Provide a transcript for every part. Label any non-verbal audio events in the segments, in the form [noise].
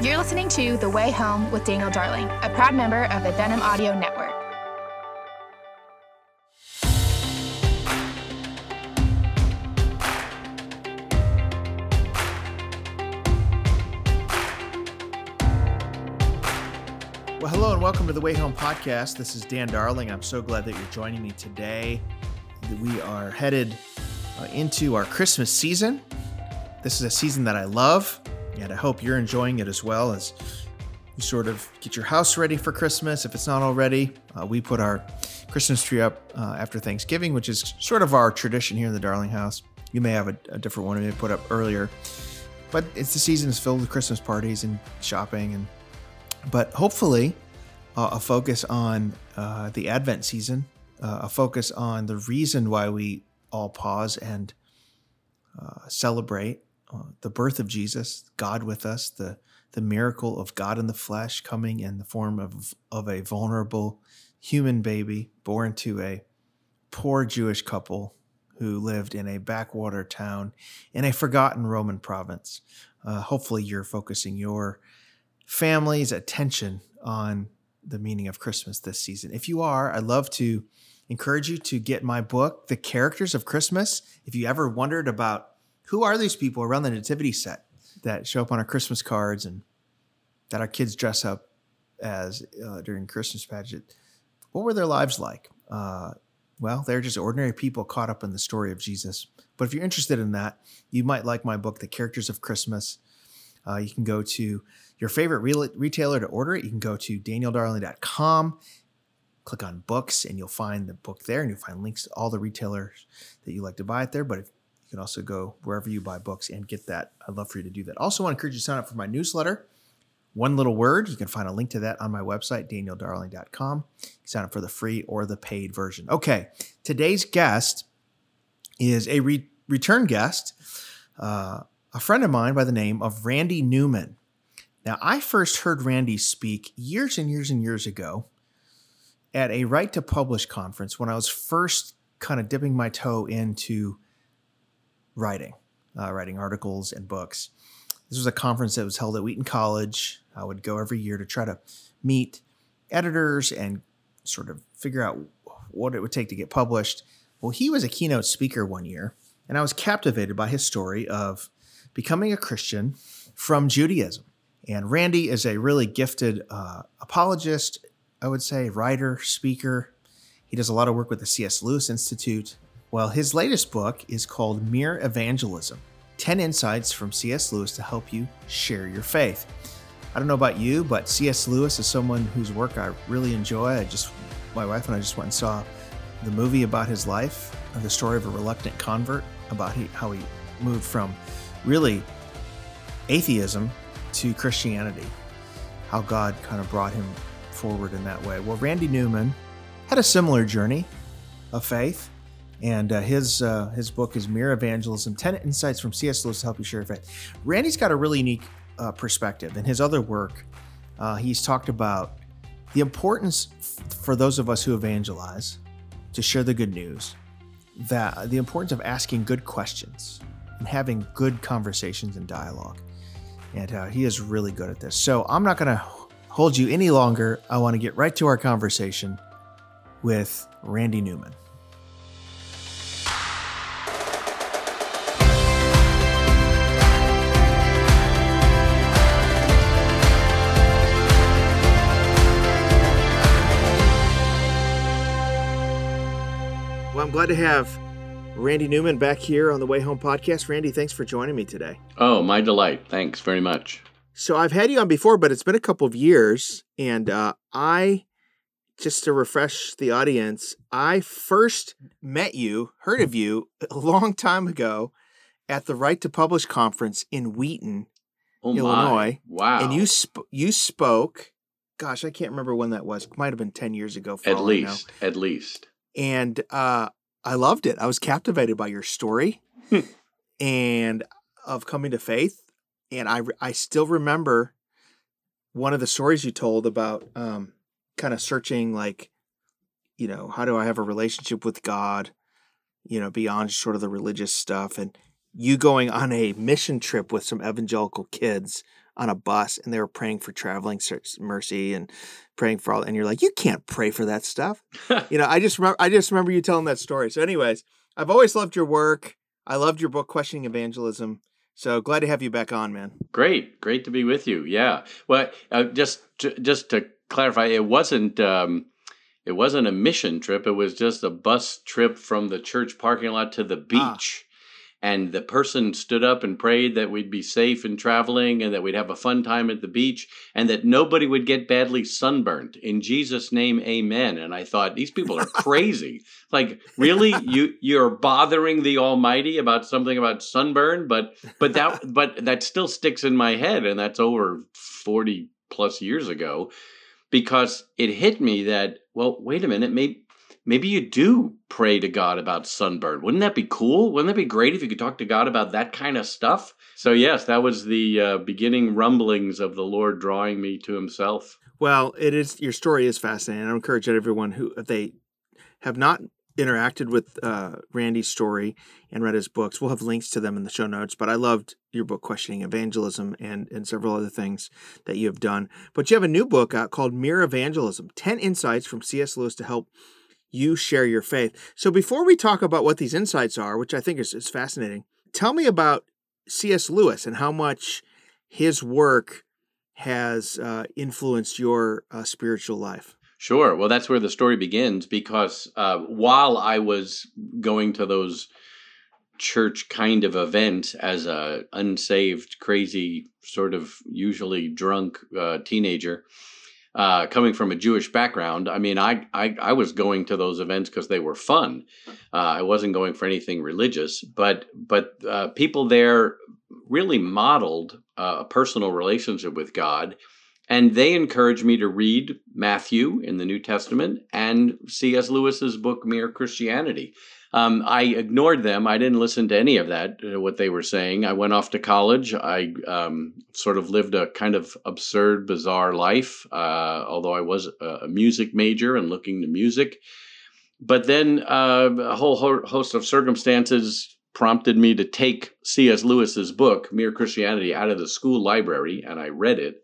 You're listening to The Way Home with Daniel Darling, a proud member of the Denim Audio Network. Well, hello and welcome to the Way Home podcast. This is Dan Darling. I'm so glad that you're joining me today. We are headed uh, into our Christmas season. This is a season that I love, and I hope you're enjoying it as well as you sort of get your house ready for Christmas. If it's not already, uh, we put our Christmas tree up uh, after Thanksgiving, which is sort of our tradition here in the Darling house. You may have a, a different one we put up earlier, but it's the season is filled with Christmas parties and shopping and but hopefully uh, a focus on uh, the Advent season, uh, a focus on the reason why we all pause and uh, celebrate uh, the birth of Jesus, God with us, the the miracle of God in the flesh coming in the form of of a vulnerable human baby born to a poor Jewish couple who lived in a backwater town in a forgotten Roman province. Uh, hopefully, you're focusing your family's attention on the meaning of Christmas this season. If you are, I'd love to encourage you to get my book, The Characters of Christmas. If you ever wondered about who are these people around the nativity set that show up on our Christmas cards and that our kids dress up as uh, during Christmas pageant, what were their lives like? Uh, well, they're just ordinary people caught up in the story of Jesus. But if you're interested in that, you might like my book, The Characters of Christmas. Uh, you can go to your favorite re- retailer to order it. You can go to danieldarling.com, click on books, and you'll find the book there, and you'll find links to all the retailers that you like to buy it there. But if, you can also go wherever you buy books and get that. I'd love for you to do that. Also, want to encourage you to sign up for my newsletter. One little word. You can find a link to that on my website, danieldarling.com. Sign up for the free or the paid version. Okay, today's guest is a re- return guest. Uh, a friend of mine by the name of Randy Newman. Now, I first heard Randy speak years and years and years ago at a Write to Publish conference when I was first kind of dipping my toe into writing, uh, writing articles and books. This was a conference that was held at Wheaton College. I would go every year to try to meet editors and sort of figure out what it would take to get published. Well, he was a keynote speaker one year, and I was captivated by his story of becoming a Christian from Judaism. And Randy is a really gifted uh, apologist, I would say, writer, speaker. He does a lot of work with the C.S. Lewis Institute. Well, his latest book is called Mere Evangelism 10 Insights from C.S. Lewis to Help You Share Your Faith. I don't know about you, but C.S. Lewis is someone whose work I really enjoy. I just, my wife and I just went and saw the movie about his life, uh, the story of a reluctant convert, about how he moved from really atheism to Christianity, how God kind of brought him forward in that way. Well, Randy Newman had a similar journey of faith, and uh, his uh, his book is Mere Evangelism: Ten Insights from C.S. Lewis to Help You Share Your Faith. Randy's got a really unique uh, perspective. In his other work, uh, he's talked about the importance f- for those of us who evangelize to share the good news, that the importance of asking good questions and having good conversations and dialogue. And uh, he is really good at this. So I'm not going to hold you any longer. I want to get right to our conversation with Randy Newman. I'm glad to have Randy Newman back here on the Way Home podcast. Randy, thanks for joining me today. Oh, my delight. Thanks very much. So I've had you on before, but it's been a couple of years, and uh, I just to refresh the audience, I first met you, heard of you a long time ago at the Write to Publish conference in Wheaton, Oh Illinois. Wow. and you sp- you spoke. Gosh, I can't remember when that was. Might have been ten years ago. For at all I know. least, at least. and uh, I loved it. I was captivated by your story Hmm. and of coming to faith. And I I still remember one of the stories you told about um, kind of searching, like, you know, how do I have a relationship with God, you know, beyond sort of the religious stuff, and you going on a mission trip with some evangelical kids on a bus and they were praying for traveling mercy and praying for all and you're like you can't pray for that stuff. You know i just remember i just remember you telling that story. So anyways i've always loved your work. I loved your book questioning evangelism. So glad to have you back on man. Great. Great to be with you. Yeah. Well uh, just to, just to clarify it wasn't um, it wasn't a mission trip. It was just a bus trip from the church parking lot to the ah. beach. ah and the person stood up and prayed that we'd be safe in traveling and that we'd have a fun time at the beach and that nobody would get badly sunburned in jesus name amen. And i thought these people are [laughs] crazy. Like really? You you're bothering the almighty about something about sunburn? But but that [laughs] but that still sticks in my head and that's over 40 plus years ago because it hit me that well wait a minute maybe maybe you do pray to God about sunburn. Wouldn't that be cool? Wouldn't that be great if you could talk to God about that kind of stuff? So, yes, that was the uh, beginning rumblings of the Lord drawing me to Himself. Well, it is your story is fascinating. I encourage everyone who if they have not interacted with uh, Randy's story and read his books. We'll have links to them in the show notes. But I loved your book, Questioning Evangelism, and, and several other things that you have done. But you have a new book out called Mere Evangelism 10 Insights from C.S. Lewis to Help you share your faith. So before we talk about what these insights are, which I think is, is fascinating, tell me about C.S. Lewis and how much his work has uh, influenced your uh, spiritual life. Sure. Well, that's where the story begins because uh, while I was going to those church kind of events as a unsaved, crazy, sort of usually drunk uh, teenager, uh, coming from a Jewish background, I mean, I I, I was going to those events because they were fun. Uh, I wasn't going for anything religious, but but uh, people there really modeled uh, a personal relationship with God, and they encouraged me to read Matthew in the New Testament and C.S. Lewis's book Mere Christianity. Um, I ignored them. I didn't listen to any of that, uh, what they were saying. I went off to college. I um, sort of lived a kind of absurd, bizarre life, uh, although I was a music major and looking to music. But then uh, a whole host of circumstances prompted me to take C.S. Lewis's book, Mere Christianity, out of the school library, and I read it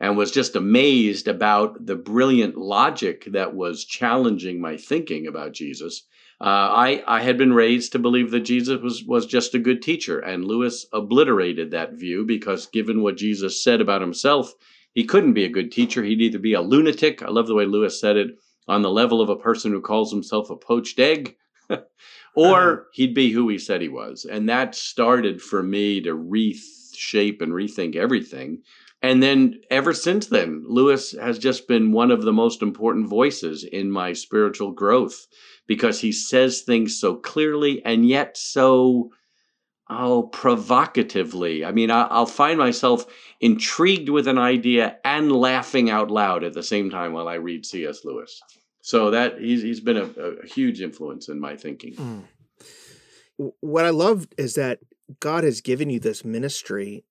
and was just amazed about the brilliant logic that was challenging my thinking about Jesus uh, I, I had been raised to believe that Jesus was, was just a good teacher, and Lewis obliterated that view because, given what Jesus said about himself, he couldn't be a good teacher. He'd either be a lunatic, I love the way Lewis said it, on the level of a person who calls himself a poached egg, [laughs] or uh-huh. he'd be who he said he was. And that started for me to reshape and rethink everything. And then ever since then, Lewis has just been one of the most important voices in my spiritual growth because he says things so clearly and yet so oh provocatively. I mean I, will find myself intrigued with an idea and laughing out loud at the same time while i read cs lewis. So that he's, he's been a, a huge influence in my thinking. Mm. what i love is that god has given you this ministry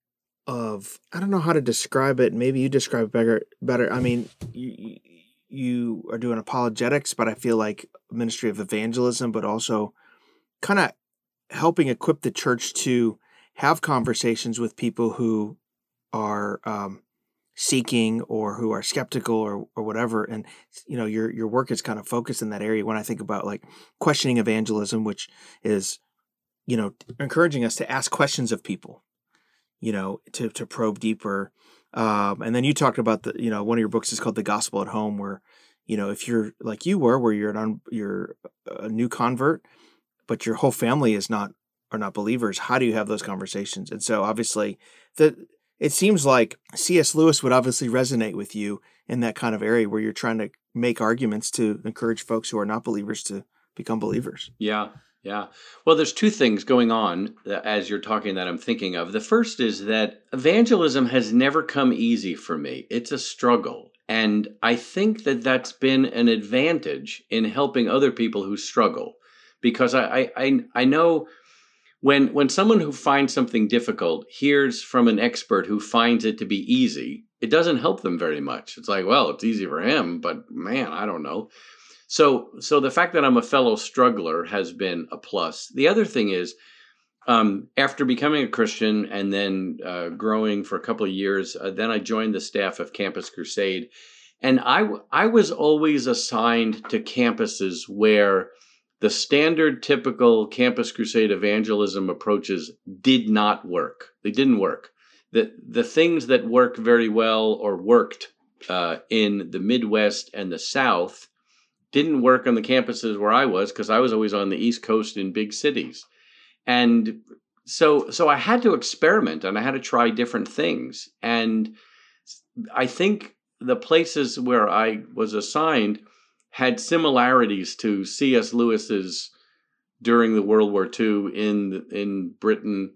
of i don't know how to describe it maybe you describe it better better i mean you, you are doing apologetics, but I feel like ministry of evangelism, but also kind of helping equip the church to have conversations with people who are um, seeking or who are skeptical or, or whatever. And you know, your your work is kind of focused in that area. When I think about like questioning evangelism, which is you know encouraging us to ask questions of people, you know, to to probe deeper um, and then you talked about the, you know, one of your books is called The Gospel at Home, where, you know, if you're like you were, where you're an un, you're a new convert, but your whole family is not are not believers. How do you have those conversations? And so obviously, the it seems like C.S. Lewis would obviously resonate with you in that kind of area where you're trying to make arguments to encourage folks who are not believers to become believers. Yeah, yeah. Well, there's two things going on as you're talking that I'm thinking of. The first is that evangelism has never come easy for me, it's a struggle. And I think that that's been an advantage in helping other people who struggle. Because I, I, I know when, when someone who finds something difficult hears from an expert who finds it to be easy, it doesn't help them very much. It's like, well, it's easy for him, but man, I don't know. So so the fact that I'm a fellow struggler has been a plus. The other thing is um, after becoming a Christian and then uh, growing for a couple of years, uh, then I joined the staff of Campus Crusade, and I I was always assigned to campuses where the standard typical Campus Crusade evangelism approaches did not work. They didn't work. The the things that work very well or worked uh, in the Midwest and the South didn't work on the campuses where I was because I was always on the East Coast in big cities and so so I had to experiment and I had to try different things. And I think the places where I was assigned had similarities to C.S. Lewis's during the World War II in in Britain,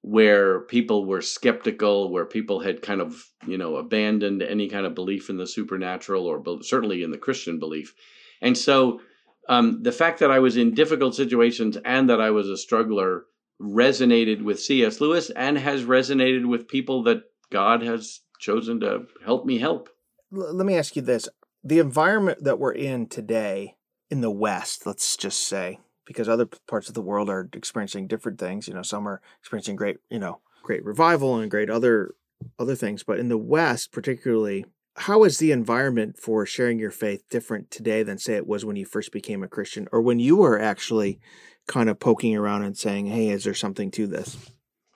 where people were skeptical, where people had kind of you know abandoned any kind of belief in the supernatural or certainly in the Christian belief, and so um, the fact that I was in difficult situations and that I was a struggler resonated with C.S. Lewis and has resonated with people that God has chosen to help me help. L- let me ask you this the environment that we're in today in the West, let's just say, because other parts of the world are experiencing different things. You know, some are experiencing great, you know, great revival and great other other things, but in the West, particularly, how is the environment for sharing your faith different today than say it was when you first became a Christian or when you were actually kind of poking around and saying, "Hey, is there something to this?"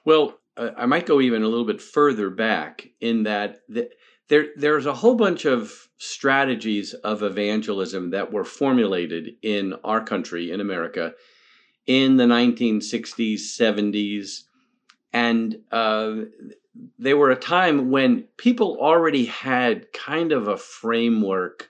Well, uh, I might go even a little bit further back in that the, there there's a whole bunch of strategies of evangelism that were formulated in our country in America in the 1960s, 70s, and uh, they were a time when people already had kind of a framework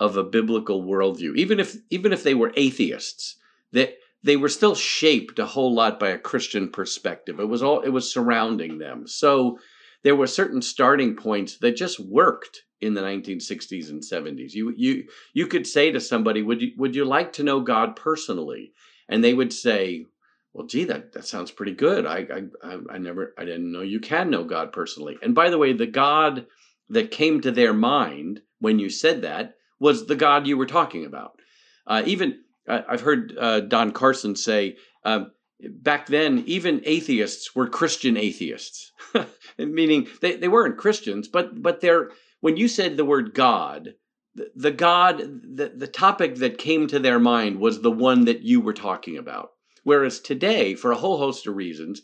of a biblical worldview even if even if they were atheists that they were still shaped a whole lot by a christian perspective. It was all it was surrounding them. So there were certain starting points that just worked in the 1960s and 70s you you you could say to somebody would you would you like to know god personally? And they would say well, gee, that, that sounds pretty good. I, I, I never, I didn't know you can know God personally. And by the way, the God that came to their mind when you said that was the God you were talking about. Uh, even I've heard uh, Don Carson say um, back then, even atheists were Christian atheists, [laughs] meaning they, they weren't Christians, but but they're when you said the word God, the, the God, the, the topic that came to their mind was the one that you were talking about. Whereas today, for a whole host of reasons,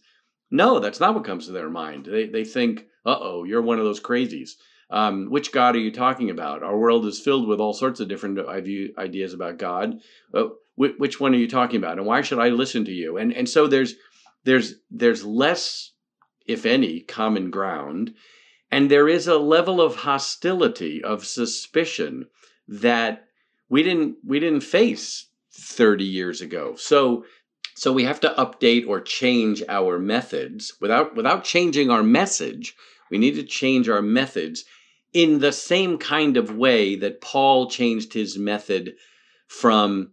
no, that's not what comes to their mind. They, they think, uh oh, you're one of those crazies. Um, which God are you talking about? Our world is filled with all sorts of different ideas about God. Uh, which one are you talking about? And why should I listen to you? And and so there's there's there's less, if any, common ground, and there is a level of hostility, of suspicion that we didn't we didn't face 30 years ago. So so we have to update or change our methods without without changing our message. We need to change our methods in the same kind of way that Paul changed his method from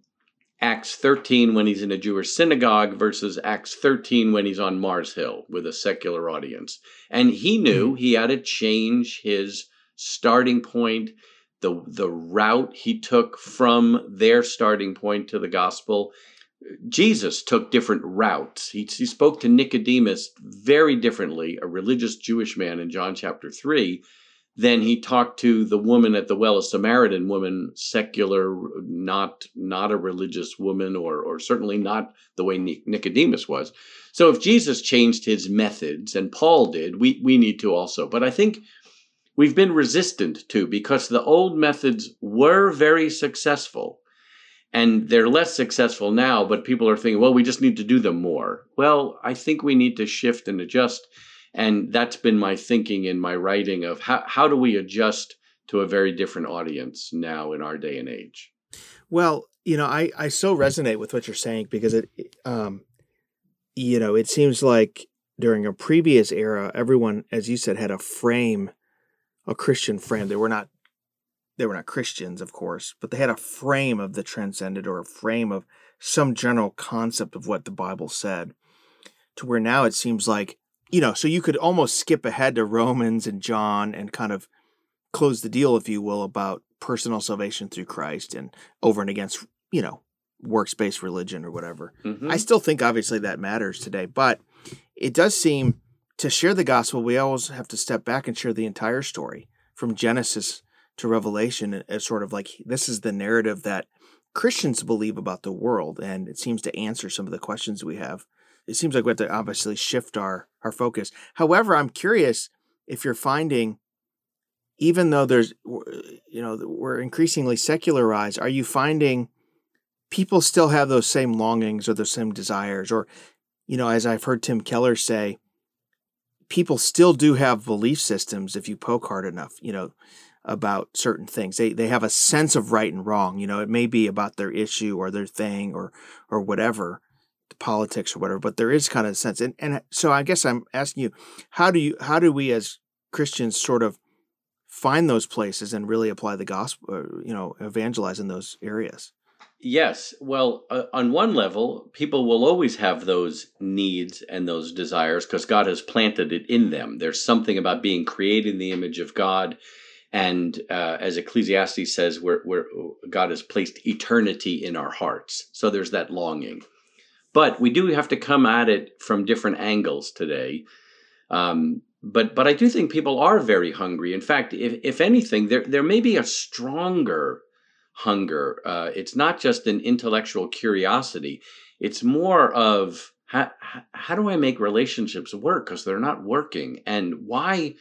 Acts 13 when he's in a Jewish synagogue versus Acts 13 when he's on Mars Hill with a secular audience. And he knew mm-hmm. he had to change his starting point, the the route he took from their starting point to the gospel. Jesus took different routes. He, he spoke to Nicodemus very differently, a religious Jewish man in John chapter 3, than he talked to the woman at the well, a Samaritan woman, secular, not not a religious woman, or or certainly not the way Nicodemus was. So if Jesus changed his methods, and Paul did, we we need to also. But I think we've been resistant to because the old methods were very successful and they're less successful now, but people are thinking, well, we just need to do them more. Well, I think we need to shift and adjust. And that's been my thinking in my writing of how, how do we adjust to a very different audience now in our day and age? Well, you know, I, I so resonate with what you're saying because it, um, you know, it seems like during a previous era, everyone, as you said, had a frame, a Christian frame. They were not they were not Christians, of course, but they had a frame of the transcendent or a frame of some general concept of what the Bible said. To where now it seems like, you know, so you could almost skip ahead to Romans and John and kind of close the deal, if you will, about personal salvation through Christ and over and against, you know, works based religion or whatever. Mhm. I still think obviously that matters today, but it does seem to share the gospel, we always have to step back and share the entire story from Genesis to Revelation as sort of like this is the narrative that Christians believe about the world, and it seems to answer some of the questions we have. It seems like we have to obviously shift our our focus. However, I'm curious if you're finding, even though there's, you know, we're increasingly secularized, are you finding people still have those same longings or those same desires, or, you know, as I've heard Tim Keller say, people still do have belief systems if you poke hard enough, you know, about certain things. They they have a sense of right and wrong. You know, it may be about their issue or their thing or or whatever, the politics or whatever. But there is kind of a sense, and and so I guess I'm asking you, how do you how do we as Christians sort of find those places and really apply the gospel, or, you know, evangelize in those areas? Yes. Well, uh, on one level, people will always have those needs and those desires because God has planted it in them. There's something about being created in the image of God. And uh, as Ecclesiastes says, where, God has placed eternity in our hearts. So there's that longing. But we do have to come at it from different angles today. Um, but but I do think people are very hungry. In fact, if, if anything, there there may be a stronger hunger. Uh, it's not just an intellectual curiosity. It's more of how, how do I make relationships work because they're not working, and why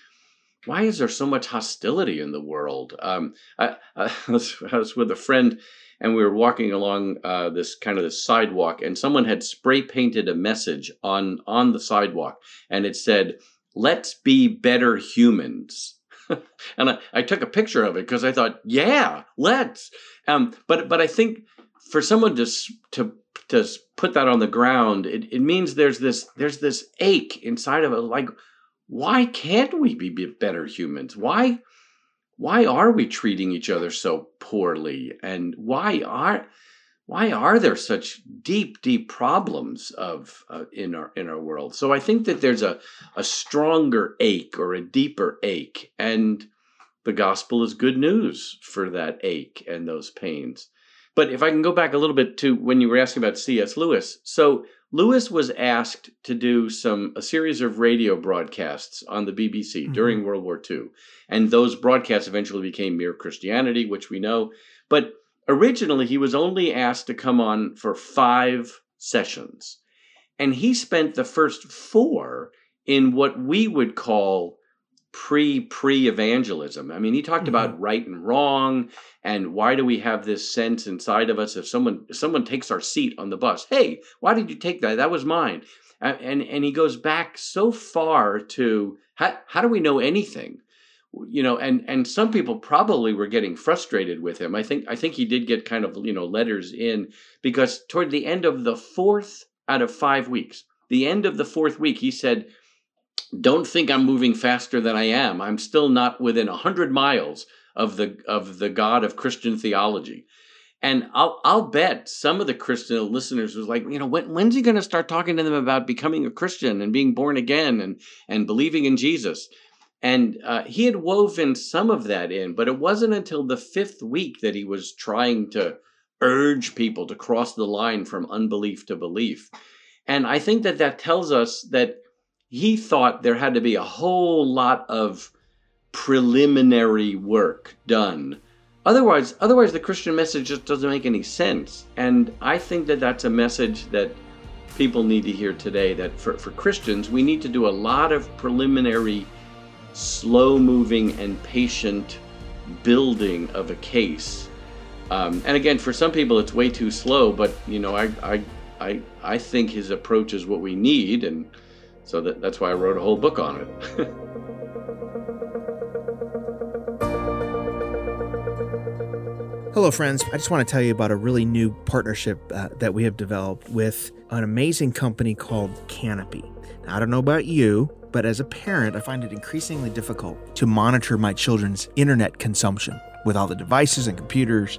why is there so much hostility in the world? Um, I, [laughs] I, was, I, was, with a friend, and we were walking along uh, this kind of this sidewalk, and someone had spray painted a message on on the sidewalk, and it said, "Let's be better humans." [laughs] and I, I, took a picture of it because I thought, yeah, let's. Um, but but I think for someone to to to put that on the ground, it, it means there's this there's this ache inside of it. Like, why can't we be better humans? Why why are we treating each other so poorly? And why are why are there such deep deep problems of uh, in our in our world so i think that there's a a stronger ache or a deeper ache and the gospel is good news for that ache and those pains but if i can go back a little bit to when you were asking about cs lewis so lewis was asked to do some a series of radio broadcasts on the bbc mm-hmm. during world war ii and those broadcasts eventually became mere christianity which we know. But Originally, he was only asked to come on for five sessions, and he spent the first four in what we would call pre pre evangelism. I mean, he talked mm-hmm. about right and wrong, and why do we have this sense inside of us if someone if someone takes our seat on the bus? Hey, why did you take that? That was mine. And and he goes back so far to how how do we know anything? you know and and some people probably were getting frustrated with him i think i think he did get kind of you know letters in because toward the end of the fourth out of five weeks the end of the fourth week he said don't think i'm moving faster than i am i'm still not within a hundred miles of the of the god of christian theology and I'll I'll bet some of the Christian listeners was like, you know, when, when's he going to start talking to them about becoming a Christian and being born again and and believing in Jesus? And uh, he had woven some of that in, but it wasn't until the fifth week that he was trying to urge people to cross the line from unbelief to belief. And I think that that tells us that he thought there had to be a whole lot of preliminary work done. Otherwise, otherwise the Christian message just doesn't make any sense. And I think that that's a message that people need to hear today that for, for Christians, we need to do a lot of preliminary slow moving and patient building of a case. Um, and again, for some people, it's way too slow. But you know, I I I, I think his approach is what we need, and so that, that's why I wrote a whole book on it. [laughs] Hello, friends. I just want to tell you about a really new partnership uh, that we have developed with an amazing company called Canopy. Now, I don't know about you, but as a parent, I find it increasingly difficult to monitor my children's internet consumption with all the devices and computers.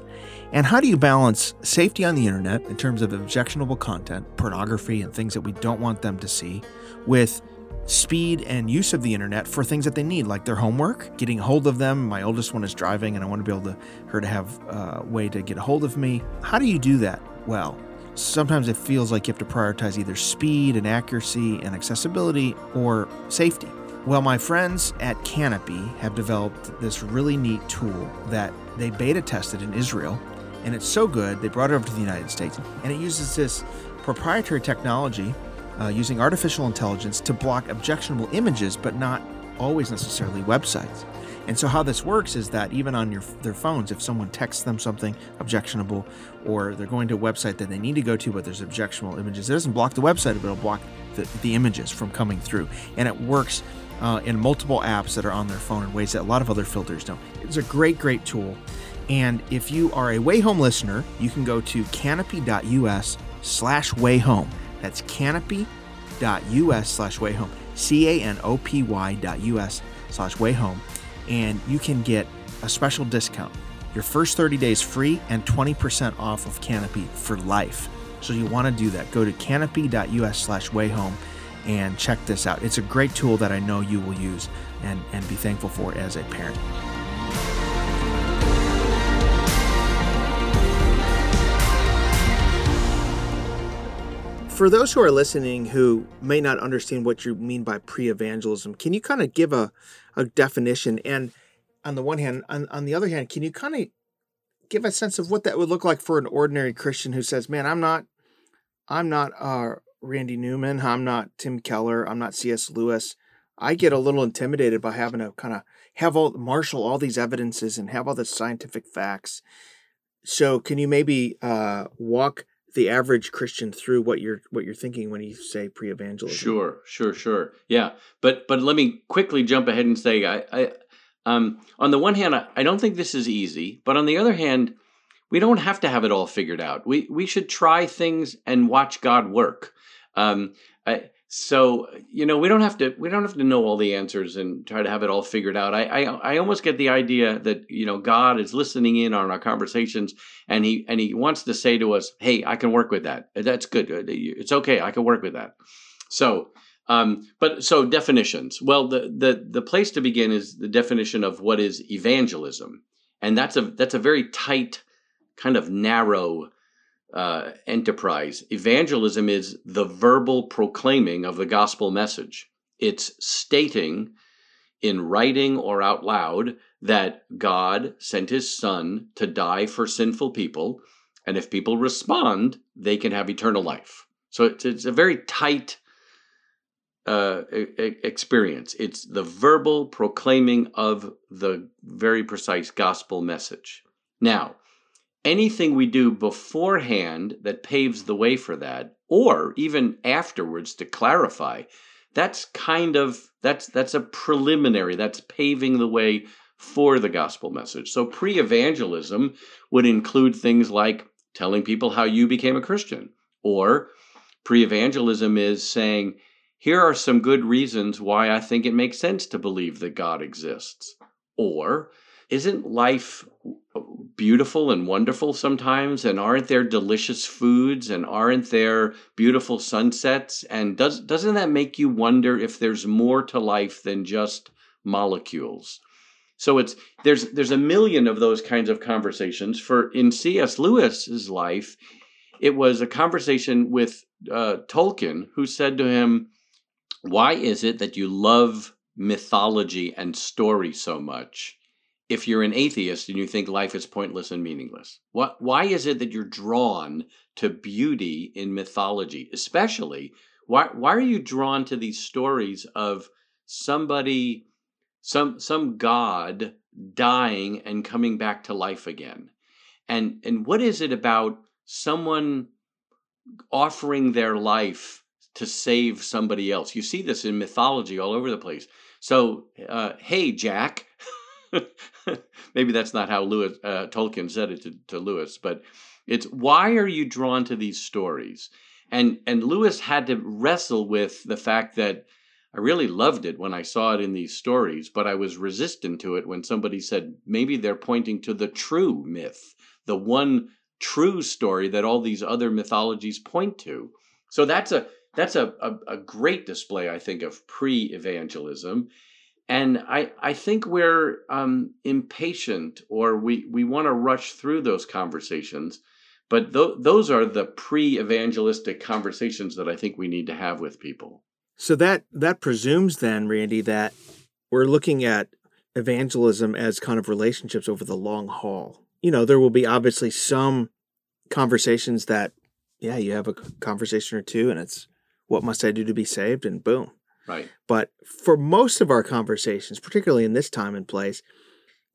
And how do you balance safety on the internet in terms of objectionable content, pornography, and things that we don't want them to see, with speed and use of the internet for things that they need, like their homework, getting a hold of them. My oldest one is driving, and I want to be able to her to have a way to get a hold of me. How do you do that well. Sometimes it feels like you have to prioritize either speed and accuracy and accessibility or safety. Well, my friends at Canopy have developed this really neat tool that they beta tested in Israel, and it's so good they brought it over to the United States. And it uses this proprietary technology uh, using artificial intelligence to block objectionable images, but not always necessarily websites. And so how this works is that even on your their phones, if someone texts them something objectionable, or they're going to a website that they need to go to, but there's objectionable images, it doesn't block the website, but it'll block the, the images from coming through. And it works uh, in multiple apps that are on their phone in ways that a lot of other filters don't. It's a great, great tool. And if you are a Way Home listener, you can go to canopy.us slash way home. That's canopy.us slash way home. C A N O P Y dot US slash way home. And you can get a special discount. Your first 30 days free and 20% off of Canopy for life. So you want to do that. Go to canopy.us slash way home and check this out. It's a great tool that I know you will use and, and be thankful for as a parent. For those who are listening who may not understand what you mean by pre evangelism, can you kind of give a, a definition? And on the one hand, on, on the other hand, can you kind of give a sense of what that would look like for an ordinary Christian who says, "Man, I'm not, I'm not uh, Randy Newman, I'm not Tim Keller, I'm not C.S. Lewis." I get a little intimidated by having to kind of have all marshal all these evidences and have all the scientific facts. So, can you maybe uh, walk the average Christian through what you're what you're thinking when you say pre-evangelism? Sure, sure, sure. Yeah, but but let me quickly jump ahead and say I, I um, on the one hand I, I don't think this is easy, but on the other hand, we don't have to have it all figured out. We we should try things and watch God work. Um, I, so you know we don't have to we don't have to know all the answers and try to have it all figured out. I, I i almost get the idea that you know god is listening in on our conversations and he and he wants to say to us hey i can work with that. That's good. It's okay. I can work with that. So um but so definitions. Well the the the place to begin is the definition of what is evangelism. And that's a that's a very tight kind of narrow uh, enterprise. Evangelism is the verbal proclaiming of the gospel message. It's stating in writing or out loud that God sent his son to die for sinful people. And if people respond, they can have eternal life. So it's, it's a very tight uh, experience. It's the verbal proclaiming of the very precise gospel message. Now, anything we do beforehand that paves the way for that or even afterwards to clarify that's kind of that's that's a preliminary that's paving the way for the gospel message. So pre-evangelism would include things like telling people how you became a christian or pre-evangelism is saying here are some good reasons why i think it makes sense to believe that god exists or isn't life beautiful and wonderful sometimes? And aren't there delicious foods? And aren't there beautiful sunsets? And does doesn't that make you wonder if there's more to life than just molecules? So it's there's there's a million of those kinds of conversations. For in cs lewis's life it was a conversation with uh, tolkien who said to him why is it that you love mythology and story so much if you're an atheist and you think life is pointless and meaningless? What, why is it that you're drawn to beauty in mythology? Especially, why, why are you drawn to these stories of somebody, some, some God dying and coming back to life again? And, and what is it about someone offering their life to save somebody else? You see this in mythology all over the place. So, uh, hey, Jack. [laughs] [laughs] Maybe that's not how Lewis uh, Tolkien said it to, to Lewis, but it's why are you drawn to these stories? And and Lewis had to wrestle with the fact that I really loved it when I saw it in these stories, but I was resistant to it when somebody said maybe they're pointing to the true myth, the one true story that all these other mythologies point to. So that's a that's a, a, a great display, I think, of pre-evangelism and I, I think we're um, impatient or we, we want to rush through those conversations But th- those are the pre-evangelistic conversations that I think we need to have with people. So that that presumes then, Randy, that we're looking at evangelism as kind of relationships over the long haul. You know, there will be obviously some conversations that, yeah, you have a conversation or two and it's what must I do to be saved? And boom. Right. But for most of our conversations, particularly in this time and place,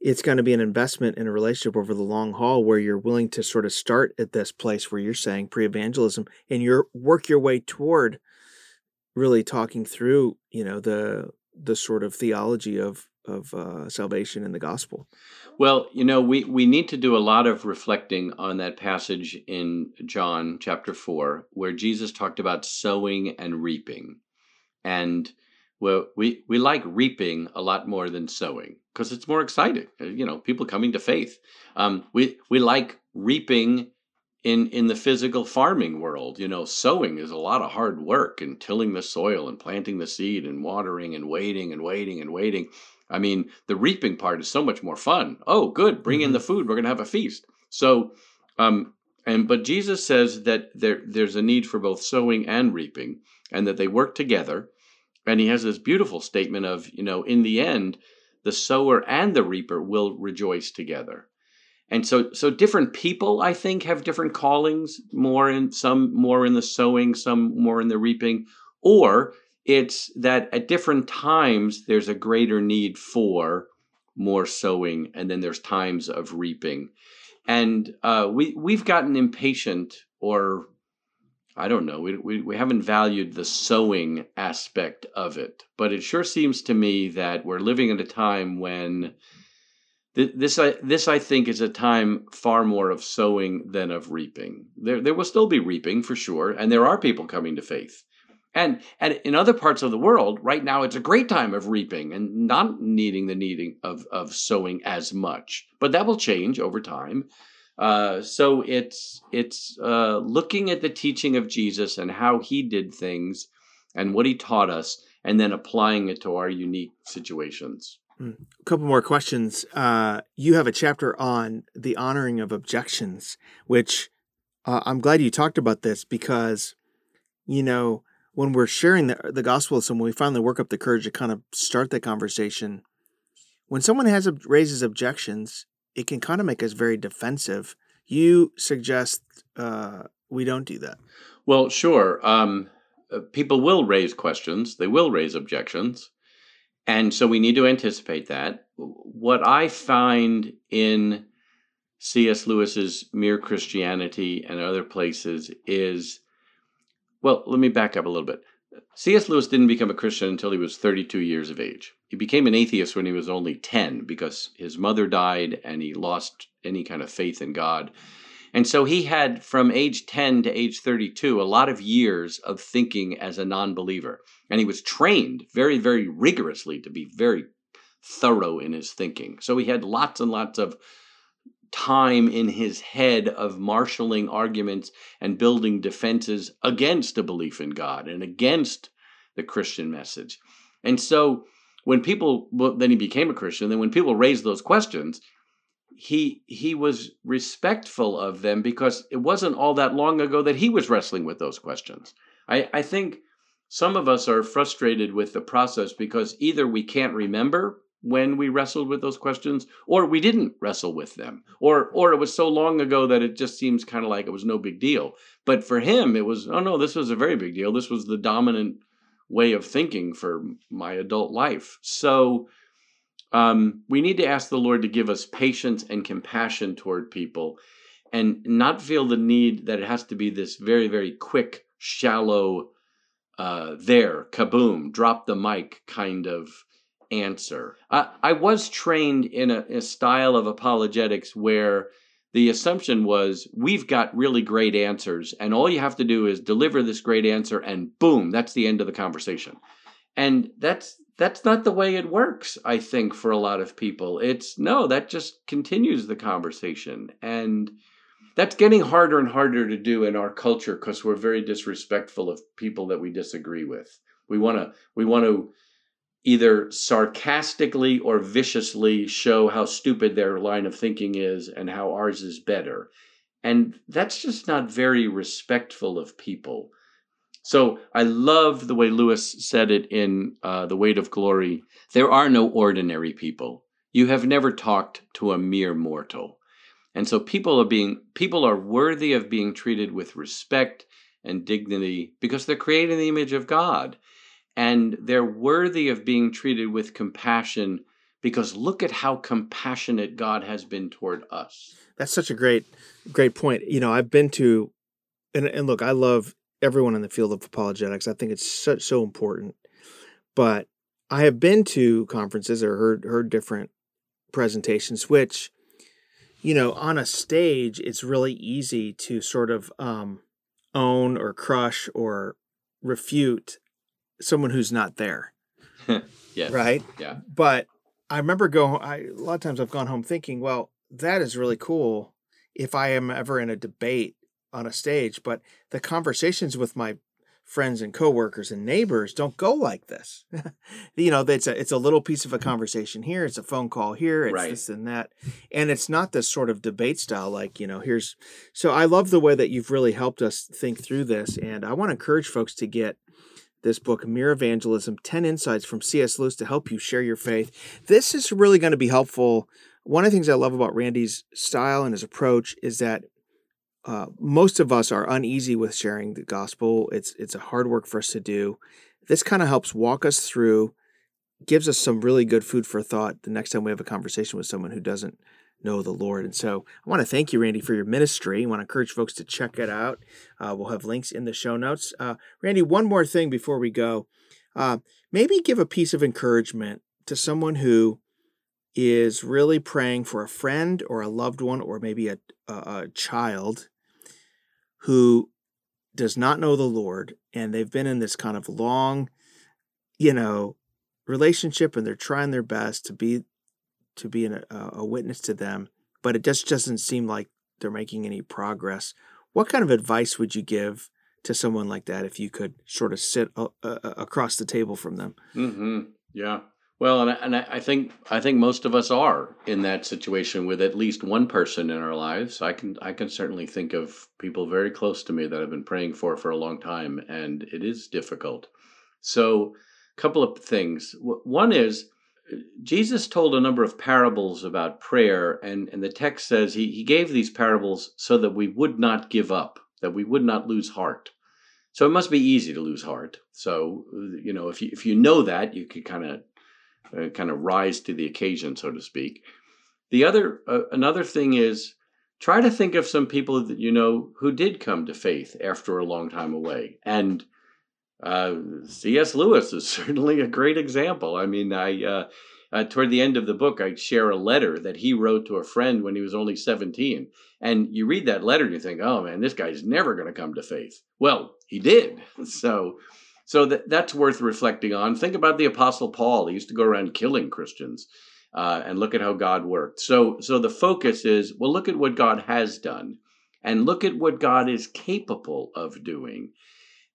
it's going to be an investment in a relationship over the long haul where you're willing to sort of start at this place where you're saying pre-evangelism and you work your way toward really talking through, you know, the the sort of theology of of uh, salvation in the gospel. Well, you know, we, we need to do a lot of reflecting on that passage in John chapter 4, where Jesus talked about sowing and reaping. And well, we, we like reaping a lot more than sowing because it's more exciting. Uh, you know, people coming to faith. Um, we, we like reaping in in the physical farming world you know sowing is a lot of hard work and tilling the soil and planting the seed and watering and waiting and waiting and waiting I mean, the reaping part is so much more fun. Oh, good, bring mm-hmm. in the food. We're going to have a feast. So, um, and but Jesus says that there there's a need for both sowing and reaping, and that they work together. And he has this beautiful statement of, you know, in the end, the sower and the reaper will rejoice together. And so, so different people, I think, have different callings. More in some, more in the sowing, some more in the reaping, or it's that at different times there's a greater need for more sowing, and then there's times of reaping. And uh, we we've gotten impatient, or I don't know, we, we we haven't valued the sowing aspect of it. But it sure seems to me that we're living at a time when this I this I think is a time far more of sowing than of reaping. There there will still be reaping for sure, and there are people coming to faith. And and in other parts of the world, right now it's a great time of reaping and not needing the needing of of sowing as much. But that will change over time. Uh, so it's it's uh, looking at the teaching of Jesus and how he did things and what he taught us, and then applying it to our unique situations. Hmm. A couple more questions. Uh, you have a chapter on the honoring of objections, which uh, I'm glad you talked about this because, you know, when we're sharing the, the gospel with someone, we finally work up the courage to kind of start that conversation. When someone has raises objections, it can kind of make us very defensive. You suggest uh, we don't do that. Well, sure. Um, uh, people will raise questions. They will raise objections, and so we need to anticipate that. What I find in C.S. Lewis's Mere Christianity and other places is well, let me back up a little bit. C.S. Lewis didn't become a Christian until he was 32 years of age. He became an atheist when he was only 10 because his mother died and he lost any kind of faith in God. And so he had, from age 10 to age 32, a lot of years of thinking as a non believer. And he was trained very, very rigorously to be very thorough in his thinking. So he had lots and lots of time in his head of marshaling arguments and building defenses against a belief in God and against the Christian message. And so when people well, then he became a Christian, then when people raised those questions, he he was respectful of them because it wasn't all that long ago that he was wrestling with those questions. I, I think some of us are frustrated with the process because either we can't remember when we wrestled with those questions or we didn't wrestle with them or or it was so long ago that it just seems kind of like it was no big deal but for him it was oh no this was a very big deal this was the dominant way of thinking for my adult life so um, we need to ask the lord to give us patience and compassion toward people and not feel the need that it has to be this very very quick shallow uh, there kaboom drop the mic kind of answer. I, I was trained in a, a style of apologetics where the assumption was we've got really great answers, and all you have to do is deliver this great answer, and boom, that's the end of the conversation. And that's that's not the way it works, I think, for a lot of people. It's no, that just continues the conversation. And that's getting harder and harder to do in our culture because we're very disrespectful of people that we disagree with. We want to we want to either sarcastically or viciously show how stupid their line of thinking is and how ours is better. And that's just not very respectful of people. So I love the way Lewis said it in uh, The Weight of Glory. There are no ordinary people. You have never talked to a mere mortal. And so people are being people are worthy of being treated with respect and dignity because they're created in the image of God. And they're worthy of being treated with compassion because look at how compassionate God has been toward us. That's such a great, great point. You know, I've been to, and, and look, I love everyone in the field of apologetics. I think it's so, so important. But I have been to conferences or heard heard different presentations, which, you know, on a stage, it's really easy to sort of um, own or crush or refute someone who's not there. [laughs] yes. Right. Yeah. But I remember going. I a lot of times I've gone home thinking, well, that is really cool. If I am ever in a debate on a stage, but the conversations with my friends and coworkers and neighbors don't go like this. [laughs] you know, it's a it's a little piece of a conversation here, it's a phone call here, it's Right. this and that. And it's not this sort of debate style like, you know, here's so I love the way that you've really helped us think through this and I want to encourage folks to get this book, Mere Evangelism 10 Insights from C.S. Lewis to help you share your faith. This is really going to be helpful. One of the things I love about Randy's style and his approach is that uh, most of us are uneasy with sharing the gospel. It's it's a hard work for us to do. This kind of helps walk us through, gives us some really good food for thought the next time we have a conversation with someone who doesn't know the Lord. And so I want to thank you, Randy, for your ministry. I want to encourage folks to check it out. Uh, we'll have links in the show notes. Uh, Randy, one more thing before we go. Uh, maybe give a piece of encouragement to someone who is really praying for a friend or a loved one or maybe a, a, a child who does not know the Lord and they've been in this kind of long, you know, relationship and they're trying their best to be to be an, a, a witness to them, but it just doesn't seem like they're making any progress. What kind of advice would you give to someone like that if you could sort of sit uh, uh, across the table from them? hmm Yeah. Well, and I, and I think I think most of us are in that situation with at least one person in our lives. I can I can certainly think of people very close to me that I've been praying for for a long time, and it is difficult. So, a couple of things. One is uh, Jesus told a number of parables about prayer, and, and the text says he, he gave these parables so that we would not give up, that we would not lose heart. So it must be easy to lose heart. So you know, if you if you know that, you could kind of uh, kind of rise to the occasion, so to speak. The other uh, another thing is try to think of some people that you know who did come to faith after a long time away, and uh, C.S. Lewis is [laughs] certainly a great example. I mean, I uh, uh, toward the end of the book, I share a letter that he wrote to a friend when he was only seventeen, and you read that letter and you think, "Oh man, this guy's never going to come to faith." Well, he did. [laughs] So, so that that's worth reflecting on. Think about the Apostle Paul. He used to go around killing Christians, uh, and look at how God worked. So, so the focus is, well, look at what God has done, and look at what God is capable of doing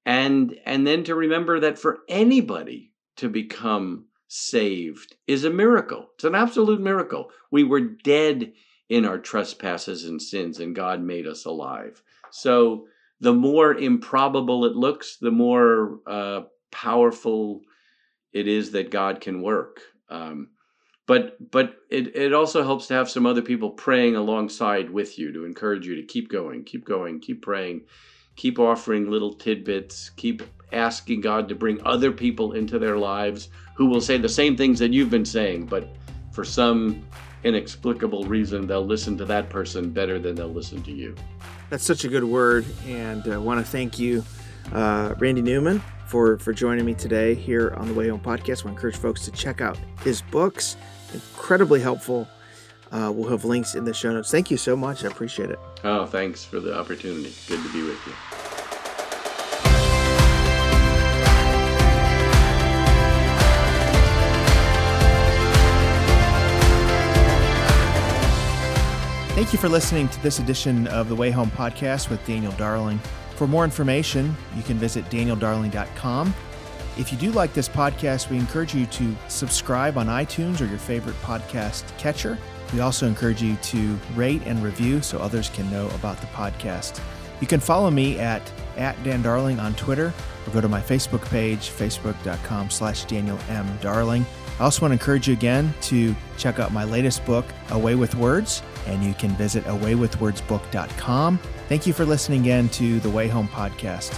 and and then to remember that for anybody to become saved is a miracle. It's an absolute miracle. We were dead in our trespasses and sins and god made us alive. So the more improbable it looks the more uh, powerful it is that god can work. Um, but but it, it also helps to have some other people praying alongside with you to encourage you to keep going keep going keep praying keep offering little tidbits, keep asking God to bring other people into their lives who will say the same things that you've been saying, but for some inexplicable reason, they'll listen to that person better than they'll listen to you. That's such a good word, and I want to thank you, uh, Randy Newman, for for joining me today here on the Way Home podcast. I encourage folks to check out his books; incredibly helpful. Uh, we'll have links in the show notes. Thank you so much. I appreciate it. Oh, thanks for the opportunity. Good to be with you. Thank you for listening to this edition of the Way Home podcast with Daniel Darling. For more information, you can visit danieldarling.com. If you do like this podcast, we encourage you to subscribe on iTunes or your favorite podcast catcher. We also encourage you to rate and review so others can know about the podcast. You can follow me at, at Dan Darling on Twitter or go to my Facebook page, facebook.com slash Daniel M. Darling. I also want to encourage you again to check out my latest book, Away with Words, and you can visit awaywithwordsbook.com. Thank you for listening again to the Way Home podcast.